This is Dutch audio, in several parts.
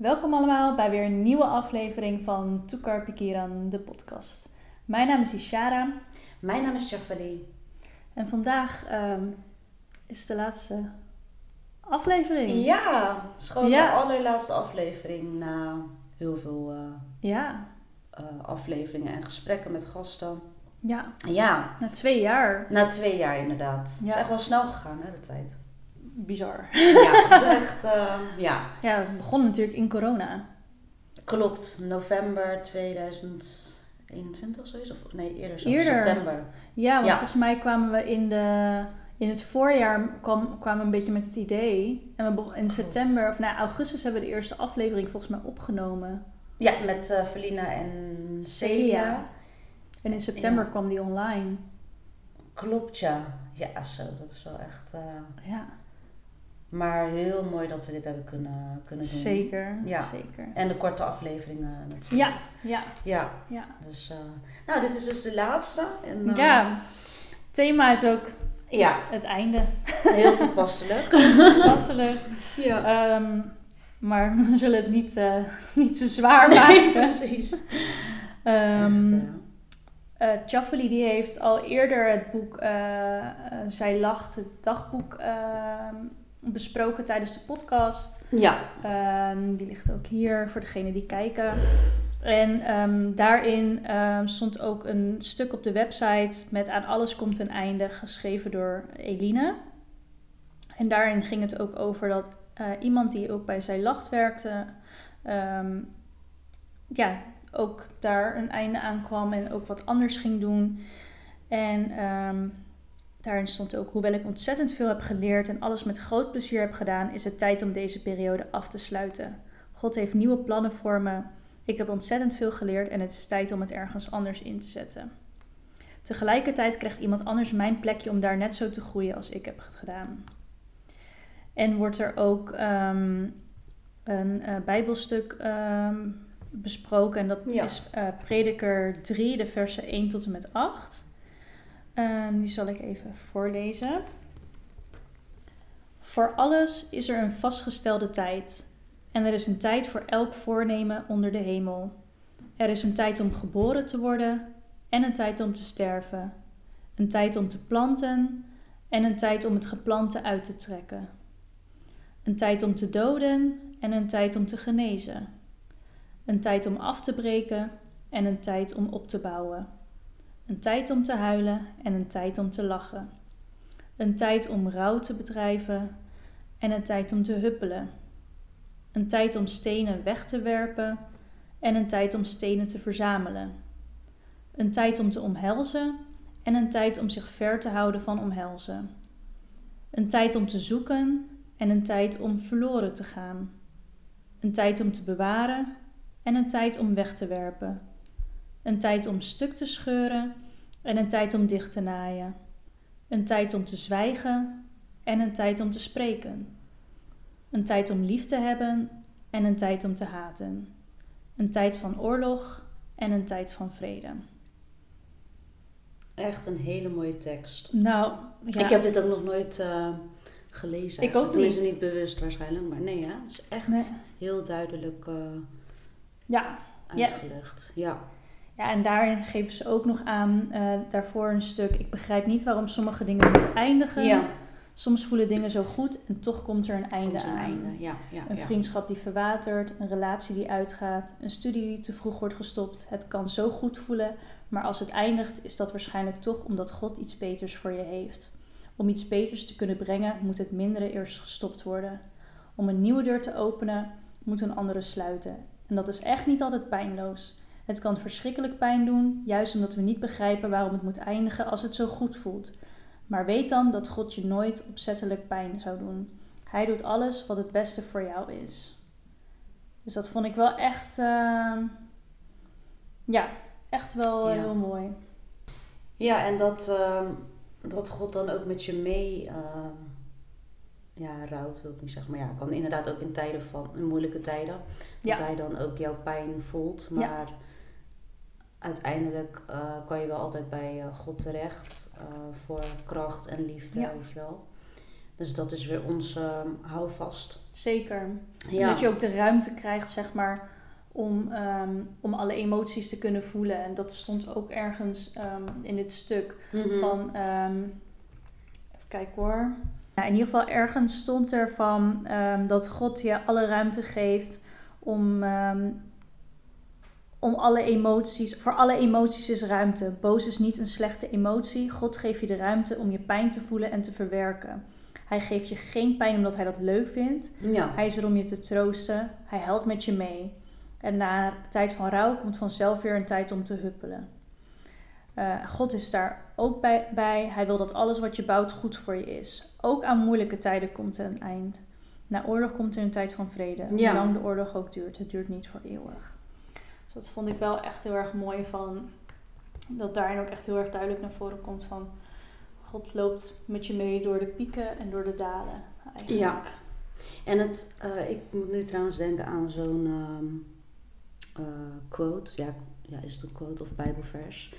Welkom allemaal bij weer een nieuwe aflevering van Toekar Pikiran, de podcast. Mijn naam is Ishara Mijn naam is Jafali. en vandaag ehm, is de laatste aflevering. Ja, het is gewoon Ja. de allerlaatste aflevering na heel veel eh, Ja, eh, afleveringen en gesprekken met gasten. ja, Ja, na twee jaar. na twee jaar inderdaad. Het Ja. is echt wel snel gegaan, hè, de tijd. Bizar. Ja, het is echt, eh, ja, Ja, het begon natuurlijk in corona. klopt. November 2021 of zoiets? Of nee, eerder zo. Eerder. September. Ja, want Ja. volgens mij kwamen we in, de, in het voorjaar kwam, kwamen we een beetje met het idee. En we in september, of nou, augustus hebben we de eerste aflevering volgens mij opgenomen. Ja, met eh Felina en Celia. En in september Ja. kwam die online. Klopt, ja. Ja, zo. Dat is wel echt... eh, Ja, maar heel mooi dat we dit hebben kunnen, kunnen doen. zeker. Ja. zeker. En de korte afleveringen natuurlijk. Ja, ja, Ja, ja. dus... eh, nou, dit is dus de laatste. En, eh, Ja, thema is ook Ja, het einde. heel toepasselijk. Passelijk. ja. Ehm, maar we zullen het niet, eh, niet te zwaar Nee, maken. precies. Chaffeli die heeft al eerder het boek Zij lacht, het dagboek, ehm, besproken tijdens de podcast. ja. Ehm, die ligt ook hier voor degenen die kijken. En ehm, daarin ehm, stond ook een stuk op de website met Aan alles komt een einde, geschreven door Eline. En daarin ging het ook over dat eh, iemand die ook bij Zij Lacht werkte, ja, ook daar een einde aan kwam en ook wat anders ging doen. En daarin stond ook, hoewel ik ontzettend veel heb geleerd en alles met groot plezier heb gedaan, is het tijd om deze periode af te sluiten. God heeft nieuwe plannen voor me. Ik heb ontzettend veel geleerd en het is tijd om het ergens anders in te zetten. Tegelijkertijd krijgt iemand anders mijn plekje om daar net zo te groeien als ik heb gedaan. En wordt er ook ehm, een eh, Bijbelstuk ehm, besproken. En dat Ja. is eh, Prediker 3, de versen 1 tot en met 8. Ehm, die zal ik even voorlezen. Voor alles is er een vastgestelde tijd. En er is een tijd voor elk voornemen onder de hemel. Er is een tijd om geboren te worden en een tijd om te sterven. Een tijd om te planten en een tijd om het geplante uit te trekken. Een tijd om te doden en een tijd om te genezen. Een tijd om af te breken en een tijd om op te bouwen. Een tijd om te huilen en een tijd om te lachen. Een tijd om rouw te bedrijven en een tijd om te huppelen. Een tijd om stenen weg te werpen en een tijd om stenen te verzamelen. Een tijd om te omhelzen en een tijd om zich ver te houden van omhelzen. Een tijd om te zoeken en een tijd om verloren te gaan. Een tijd om te bewaren en een tijd om weg te werpen. Een tijd om stuk te scheuren en een tijd om dicht te naaien. Een tijd om te zwijgen en een tijd om te spreken. Een tijd om lief te hebben en een tijd om te haten. Een tijd van oorlog en een tijd van vrede. Echt een hele mooie tekst. Nou, ja. Ik heb dit ook nog nooit eh, gelezen. Ik ook Tenminste, niet. niet bewust waarschijnlijk. Maar nee, ja, het is echt Nee. heel duidelijk eh, ja. Ja. uitgelegd. Ja. ja, en daarin geven ze ook nog aan, eh, daarvoor een stuk. Ik begrijp niet waarom sommige dingen moeten eindigen. Ja, Soms voelen dingen zo goed en toch komt er een einde een aan. einde. Ja, ja, Een ja. vriendschap die verwatert, een relatie die uitgaat, een studie die te vroeg wordt gestopt. Het kan zo goed voelen, maar als het eindigt, is dat waarschijnlijk toch omdat God iets beters voor je heeft. Om iets beters te kunnen brengen, moet het mindere eerst gestopt worden. Om een nieuwe deur te openen, moet een andere sluiten. En dat is echt niet altijd pijnloos. Het kan verschrikkelijk pijn doen, juist omdat we niet begrijpen waarom het moet eindigen als het zo goed voelt. Maar weet dan dat God je nooit opzettelijk pijn zou doen. Hij doet alles wat het beste voor jou is. Dus dat vond ik wel echt, ehm, ja, echt wel eh, Ja. heel mooi. Ja, en dat, ehm, dat God dan ook met je mee ehm, ja, rouwt, wil ik niet zeggen. Maar ja, kan inderdaad ook in tijden van in moeilijke tijden. Ja. Dat hij dan ook jouw pijn voelt. Ja. Uiteindelijk eh, kan je wel altijd bij eh, God terecht. eh, voor kracht en liefde, Ja. weet je wel. Dus dat is weer ons ehm, houvast. Zeker. Ja. Dat je ook de ruimte krijgt, zeg maar, om, ehm, om alle emoties te kunnen voelen. En dat stond ook ergens ehm, in dit stuk. Mhm. Van, ehm, even kijken hoor. Ja, in ieder geval ergens stond er van dat God je alle ruimte geeft om, om alle emoties. Voor alle emoties is ruimte. Boos is niet een slechte emotie. God geeft je de ruimte om je pijn te voelen en te verwerken. Hij geeft je geen pijn omdat hij dat leuk vindt. Ja. Hij is er om je te troosten. Hij helpt met je mee. En na tijd van rouw komt vanzelf weer een tijd om te huppelen. Eh, God is daar ook bij, bij. Hij wil dat alles wat je bouwt goed voor je is. Ook aan moeilijke tijden komt er een eind. Na oorlog komt er een tijd van vrede. Hoe Ja. lang de oorlog ook duurt. Het duurt niet voor eeuwig. Dus dat vond ik wel echt heel erg mooi van... Dat daarin ook echt heel erg duidelijk naar voren komt van... God loopt met je mee door de pieken en door de dalen. Eigenlijk. Ja. En het, eh, ik moet nu trouwens denken aan zo'n ehm, eh, quote. Ja, ja, is het een quote of bijbelvers?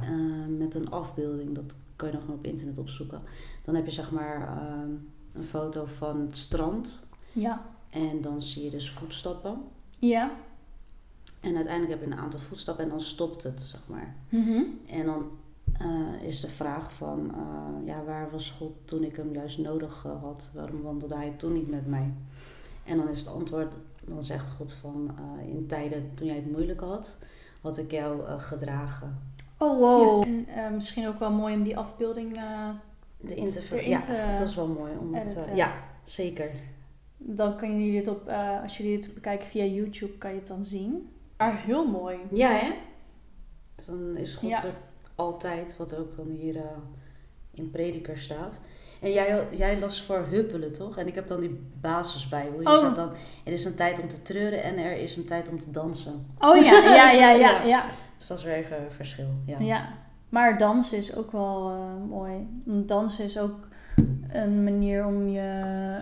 Eh, met een afbeelding. Dat kan je nog gewoon op internet opzoeken. Dan heb je zeg maar ehm, een foto van het strand. Ja. En dan zie je dus voetstappen. Ja. En uiteindelijk heb je een aantal voetstappen en dan stopt het, zeg maar. Mhm. En dan eh, is de vraag van, eh, ja, waar was God toen ik hem juist nodig eh, had? Waarom wandelde hij toen niet met mij? En dan is het antwoord, dan zegt God van, in tijden toen jij het moeilijk had, had ik jou gedragen. Oh, wow. En misschien ook wel mooi om die afbeelding... De in te Erin Ja, te dat is wel mooi. Om het, ja, zeker. dan kan je dit op... als jullie dit bekijken via YouTube, kan je het dan zien. Maar heel mooi. Ja, hè? Dan is God Ja. er altijd, wat ook dan hier eh, in prediker staat. En jij, jij las voor huppelen, toch? En ik heb dan die basisbijbel. Hier Oh. staat dan, er is een tijd om te treuren en er is een tijd om te dansen. Oh ja, ja, ja, ja. Ja. ja. Dus dat is weer even een verschil. Ja. ja. Maar dansen is ook wel eh, mooi. Dansen is ook een manier om je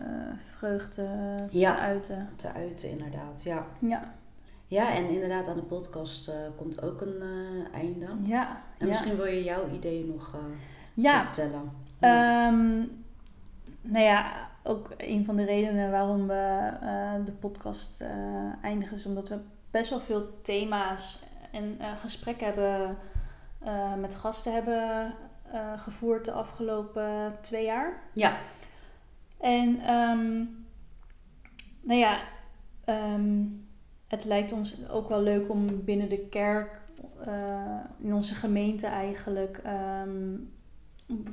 eh, vreugde Ja. te uiten. Te uiten, inderdaad. Ja. Ja, ja, en inderdaad aan de podcast eh, komt ook een eh, einde. ja. En misschien wil je jouw ideeën nog eh, ja. vertellen. Ehm, nou ja, ook een van de redenen waarom we de podcast eindigen is omdat we best wel veel thema's en gesprekken hebben met gasten hebben gevoerd de afgelopen twee jaar. Ja. En ehm, nou ja, ehm, het lijkt ons ook wel leuk om binnen de kerk, eh, in onze gemeente eigenlijk, ehm,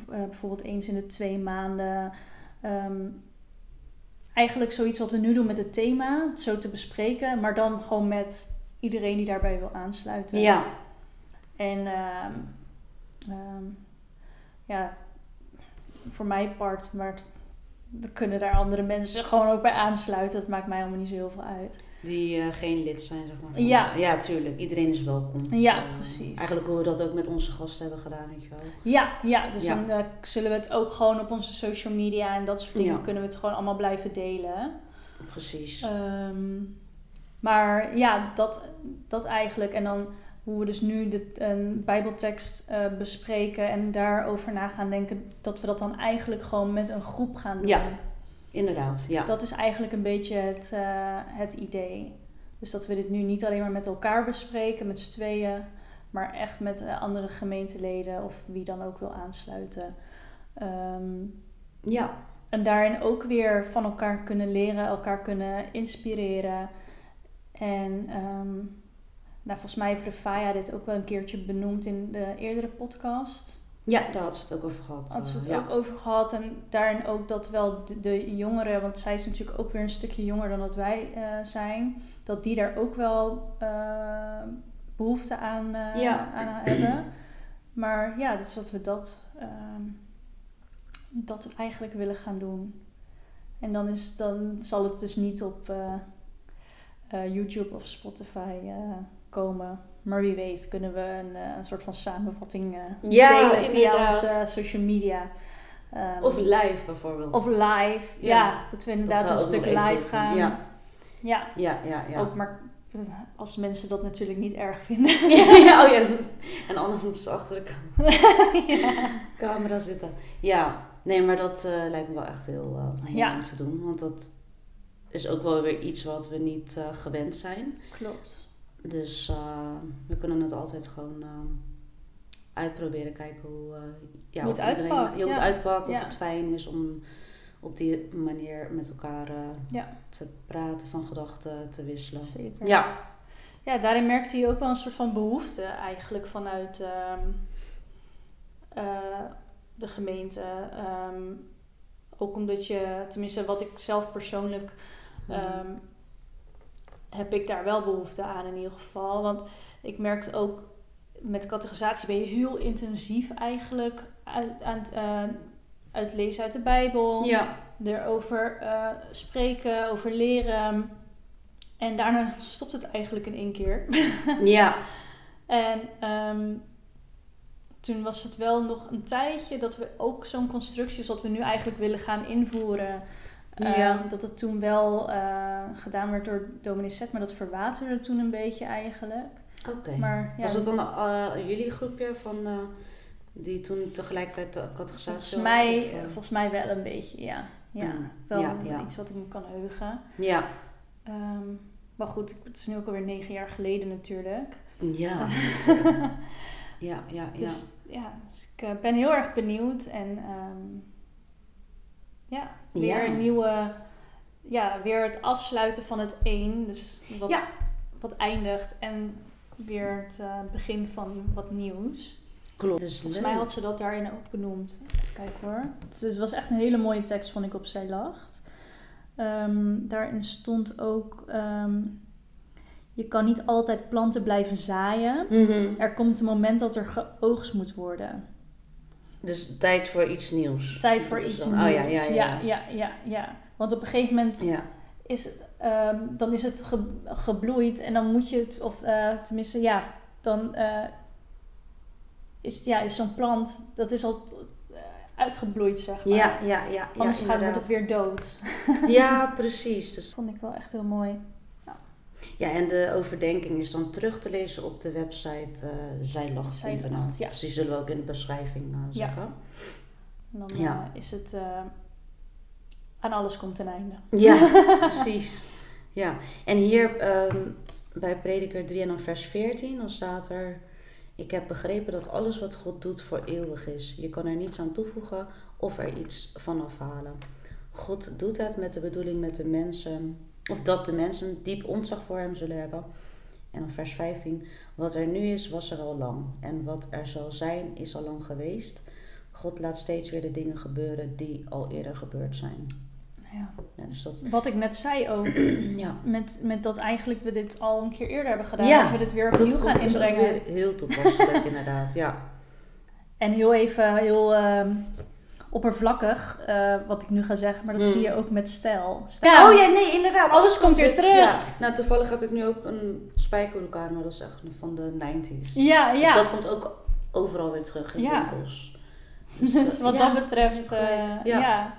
eh, bijvoorbeeld eens in de twee maanden, ehm, eigenlijk zoiets wat we nu doen met het thema, zo te bespreken, maar dan gewoon met iedereen die daarbij wil aansluiten. Ja. En ehm, ja, voor mij part, maar dan kunnen daar andere mensen gewoon ook bij aansluiten. Dat maakt mij allemaal niet zo heel veel uit. Die eh, geen lid zijn, zeg maar. Ja. Ja, tuurlijk. Iedereen is welkom. Ja, Eh, precies. Eigenlijk hoe we dat ook met onze gasten hebben gedaan, weet je wel. Ja, ja dus Ja. dan eh, zullen we het ook gewoon op onze social media en dat soort dingen Ja. kunnen we het gewoon allemaal blijven delen. Precies. Ehm, maar ja, dat, dat eigenlijk. En dan hoe we dus nu de, een bijbeltekst bespreken en daarover na gaan denken, dat we dat dan eigenlijk gewoon met een groep gaan doen. Ja. Inderdaad, ja. Dat is eigenlijk een beetje het, eh, het idee. Dus dat we dit nu niet alleen maar met elkaar bespreken, met z'n tweeën, maar echt met eh, andere gemeenteleden of wie dan ook wil aansluiten. Ehm, Ja, en daarin ook weer van elkaar kunnen leren, elkaar kunnen inspireren. En ehm, nou, volgens mij heeft Refaya dit ook wel een keertje benoemd in de eerdere podcast. Ja, daar had ze het ook over gehad. Had ze het eh, ja. ook over gehad. En daarin ook dat wel de, de jongeren, want zij is natuurlijk ook weer een stukje jonger dan dat wij eh, zijn, dat die daar ook wel eh, behoefte aan, Ja. aan hebben. Maar ja, dus dat we dat, ehm, dat we eigenlijk willen gaan doen. En dan, is, dan zal het dus niet op YouTube of Spotify komen. Maar wie weet kunnen we een, eh, een soort van samenvatting eh Ja, delen via onze social media. Ehm, Of live bijvoorbeeld. of live. Ja, Ja, dat we inderdaad een stuk live gaan. Ja, ja, ja, ja. ook maar als mensen dat natuurlijk niet erg vinden. ja, ja, oh ja. En anders moeten ze achter de cam- ja. camera zitten. Ja, Nee, maar dat eh, lijkt me wel echt heel eh, om te doen. Want dat is ook wel weer iets wat we niet eh, gewend zijn. Klopt. Dus eh, we kunnen het altijd gewoon eh, uitproberen. Kijken hoe, eh, ja, Hoe het iedereen- uitpakt, hoe het uitpakt. Of Ja. het fijn is om op die manier met elkaar te praten, van gedachten te wisselen. Zeker. Ja, Ja, daarin merkte je ook wel een soort van behoefte eigenlijk vanuit ehm, eh, de gemeente. Ehm, ook omdat je, tenminste wat ik zelf persoonlijk, ehm, heb ik daar wel behoefte aan in ieder geval. Want ik merkte ook met categorisatie ben je heel intensief eigenlijk uit, aan het, eh, uit lezen uit de Bijbel ja. erover eh, spreken, over leren. En daarna stopt het eigenlijk in één keer. ja. En ehm, toen was het wel nog een tijdje dat we ook zo'n constructie, wat we nu eigenlijk willen gaan invoeren. Ja. ehm, dat het toen wel eh, gedaan werd door dominee Zet, maar dat verwaterde toen een beetje eigenlijk. Oké. Ja, Was het dan eh, jullie groepje van, eh, die toen tegelijkertijd de categorisatie volgens mij, of, volgens mij wel een beetje, ja. Ja, Mm, wel ja, ja. iets wat ik me kan heugen. Ja. Ehm, maar goed, het is nu ook alweer negen jaar geleden natuurlijk. Ja. dus, ja, ja, ja. Dus ja, dus ik ben heel erg benieuwd. En ehm, ja, weer Ja. een nieuwe... Ja, weer het afsluiten van het één. Dus wat, Ja. wat eindigt. En weer het eh, begin van wat nieuws. Klopt. Dus Volgens leuk. mij had ze dat daarin ook benoemd. Kijk hoor. Het, het was echt een hele mooie tekst, vond ik, op Zij Lacht. Ehm, daarin stond ook... ehm, je kan niet altijd planten blijven zaaien. Mhm. Er komt een moment dat er geoogst moet worden. Dus tijd voor iets nieuws. Tijd voor Dus iets dan- nieuws. Oh ja, ja, ja. ja, ja. Want op een gegeven moment Ja. is het, ehm, dan is het ge- gebloeid en dan moet je het, of eh, tenminste, ja, dan eh, is, ja, is zo'n plant, dat is al eh, uitgebloeid, zeg maar. Ja, ja, ja. Anders gaat, wordt het weer dood. Ja, precies. Dus, Dat vond ik wel echt heel mooi. Ja, en de overdenking is dan terug te lezen op de website eh zijlacht.nl. Zijlacht, ja. Dus die zullen we ook in de beschrijving Ja. zetten. En dan Ja. eh, is het, aan alles komt een einde. Ja, precies. Ja, en hier ehm, bij Prediker 3 en dan vers 14, dan staat er... Ik heb begrepen dat alles wat God doet voor eeuwig is. Je kan er niets aan toevoegen of er iets van afhalen. God doet het met de bedoeling met de mensen... Of dat de mensen diep ontzag voor hem zullen hebben. En dan vers 15. Wat er nu is, was er al lang. En wat er zal zijn, is al lang geweest. God laat steeds weer de dingen gebeuren die al eerder gebeurd zijn. Ja. Ja, dus dat... Wat ik net zei ook, Ja. met, met dat eigenlijk we dit al een keer eerder hebben gedaan. Ja, dat we dit weer opnieuw gaan ook inbrengen. heel toepasselijk inderdaad, ja. En heel even, heel ehm, oppervlakkig, eh, wat ik nu ga zeggen, maar dat Mm. zie je ook met stijl. Oh Stijl. ja, nee, inderdaad. Alles komt weer terug. Ja. Nou, toevallig heb ik nu ook een spijkerlokaal, maar dat is echt van de 90s. Ja, ja. Dat komt ook overal weer terug in Ja. winkels. Dus wat ja, dat betreft, eh, Ja. ja.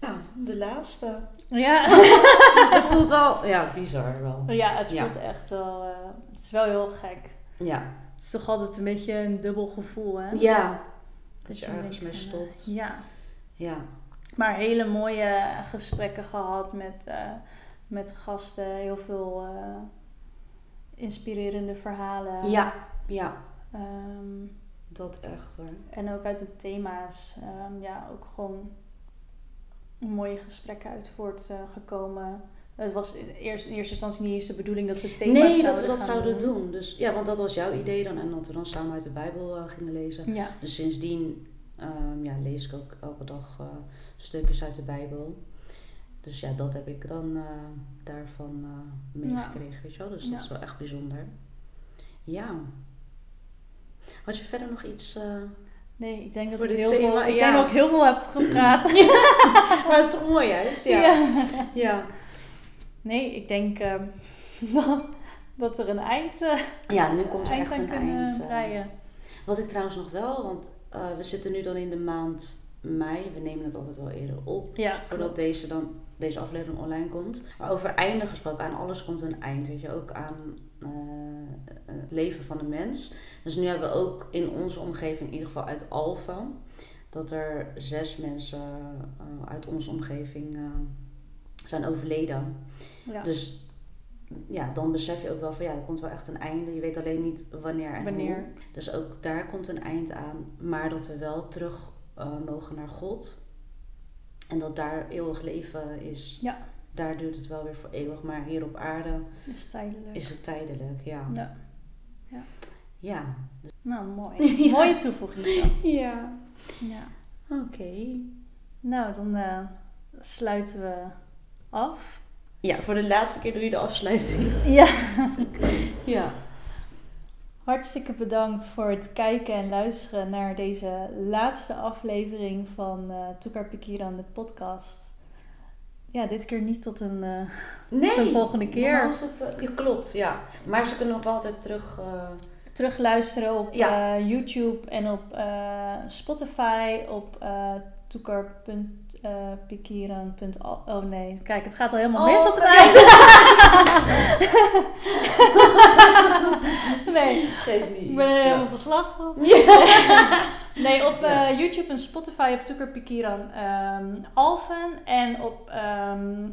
Ja, de laatste. Ja. Het voelt wel, ja, bizar wel. ja, het Ja. voelt echt wel, eh, het is wel heel gek. Ja. Het is toch altijd een beetje een dubbel gevoel, hè? Ja. Dat je ergens mee eh, stopt. Ja. Ja. Maar hele mooie gesprekken gehad met, eh, met gasten. Heel veel eh, inspirerende verhalen. Ja. Ja. Ehm, Dat echt hoor. en ook uit de thema's. ehm, ja, ook gewoon mooie gesprekken uit voortgekomen. Het was in eerste, in eerste instantie niet eens de bedoeling dat we thema's Nee, dat we dat zouden doen. Dus ja, want dat was jouw idee dan. En dat we dan samen uit de Bijbel eh, gingen lezen. Ja, Dus sindsdien ehm, ja, lees ik ook elke dag eh, stukjes uit de Bijbel. Dus ja, dat heb ik dan eh, daarvan eh, meegekregen, weet je wel. Dus dat Ja. is wel echt bijzonder. Ja. Had je verder nog iets... nee, ik denk dat ik heel thema, veel, ik ja. denk ik heel veel heb gepraat. maar is toch mooi juist? Ja. Ja. ja. Nee, ik denk ehm, dat, dat er een eind, eh, nu komt er echt een eind. Wat ik trouwens nog wel, want eh, we zitten nu dan in de maand mei. We nemen het altijd wel eerder op. Ja, Voordat deze, dan, deze aflevering online komt. Maar over einde gesproken, aan alles komt een eind. Weet je, ook aan eh, het leven van de mens. Dus nu hebben we ook in onze omgeving, in ieder geval uit Alphen, dat er zes mensen eh, uit onze omgeving zijn overleden. Ja. Dus ja, dan besef je ook wel van ja, er komt wel echt een einde. Je weet alleen niet wanneer en Wanneer. hoe. Dus ook daar komt een eind aan. Maar dat we wel terug eh, mogen naar God. En dat daar eeuwig leven is. Ja. Daar duurt het wel weer voor eeuwig. Maar hier op aarde is tijdelijk. is het tijdelijk. Ja. Ja. Ja. Nou, mooi. Ja. Mooie toevoeging. Ja. Ja. Oké. Nou, dan eh, sluiten we af. Ja, voor de laatste keer doe je de afsluiting. Ja. Ja. Hartstikke bedankt voor het kijken en luisteren naar deze laatste aflevering van eh Toekar Pikiran, de podcast. Ja, dit keer niet tot een... eh, Nee. Tot volgende keer. is het, eh, klopt, ja. Maar ze kunnen nog altijd terug... eh, terugluisteren op Ja. eh, YouTube en op eh, Spotify, op uh, toekar.pikiran.al. oh nee, kijk, het gaat al helemaal Oh, mis op het eind. nee, Geef niet. ik ben er helemaal van slag van. Nee, op Ja. eh, YouTube en Spotify op Toekar Pikiran ehm, Alphen. En op ehm,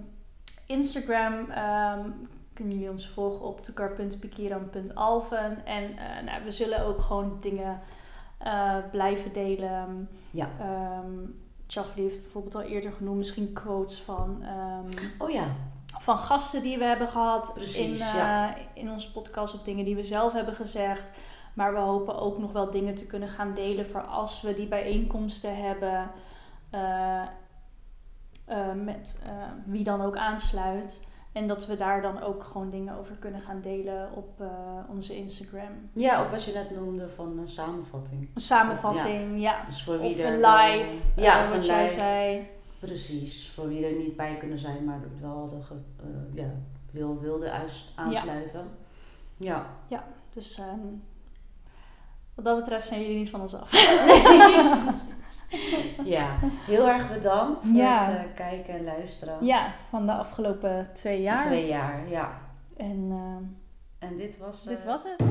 Instagram ehm, kunnen jullie ons volgen op toekar.pikiran.alphen. En eh, nou, we zullen ook gewoon dingen blijven delen. Ja. Chafli heeft bijvoorbeeld al eerder genoemd. Misschien quotes van, ehm, Oh ja. van gasten die we hebben gehad Precies, in, eh, ja. in onze podcast. Of dingen die we zelf hebben gezegd. Maar we hopen ook nog wel dingen te kunnen gaan delen voor als we die bijeenkomsten hebben. eh, eh, met wie dan ook aansluit. En dat we daar dan ook gewoon dingen over kunnen gaan delen op eh, onze Instagram. Ja, of wat je net noemde van een samenvatting. Een samenvatting, ja. Dus voor wie Of er een live, Ja, eh, of een wat jij live. zei. Precies. Voor wie er niet bij kunnen zijn, maar wel ge, eh, ja, wil, wilde aansluiten. Ja. Dus ehm, wat dat betreft zijn jullie niet van ons af. ja. Heel erg bedankt voor Ja. het eh, kijken en luisteren. Ja, van de afgelopen twee jaar. Twee jaar, ja. En ehm, En dit was... dit eh, was het.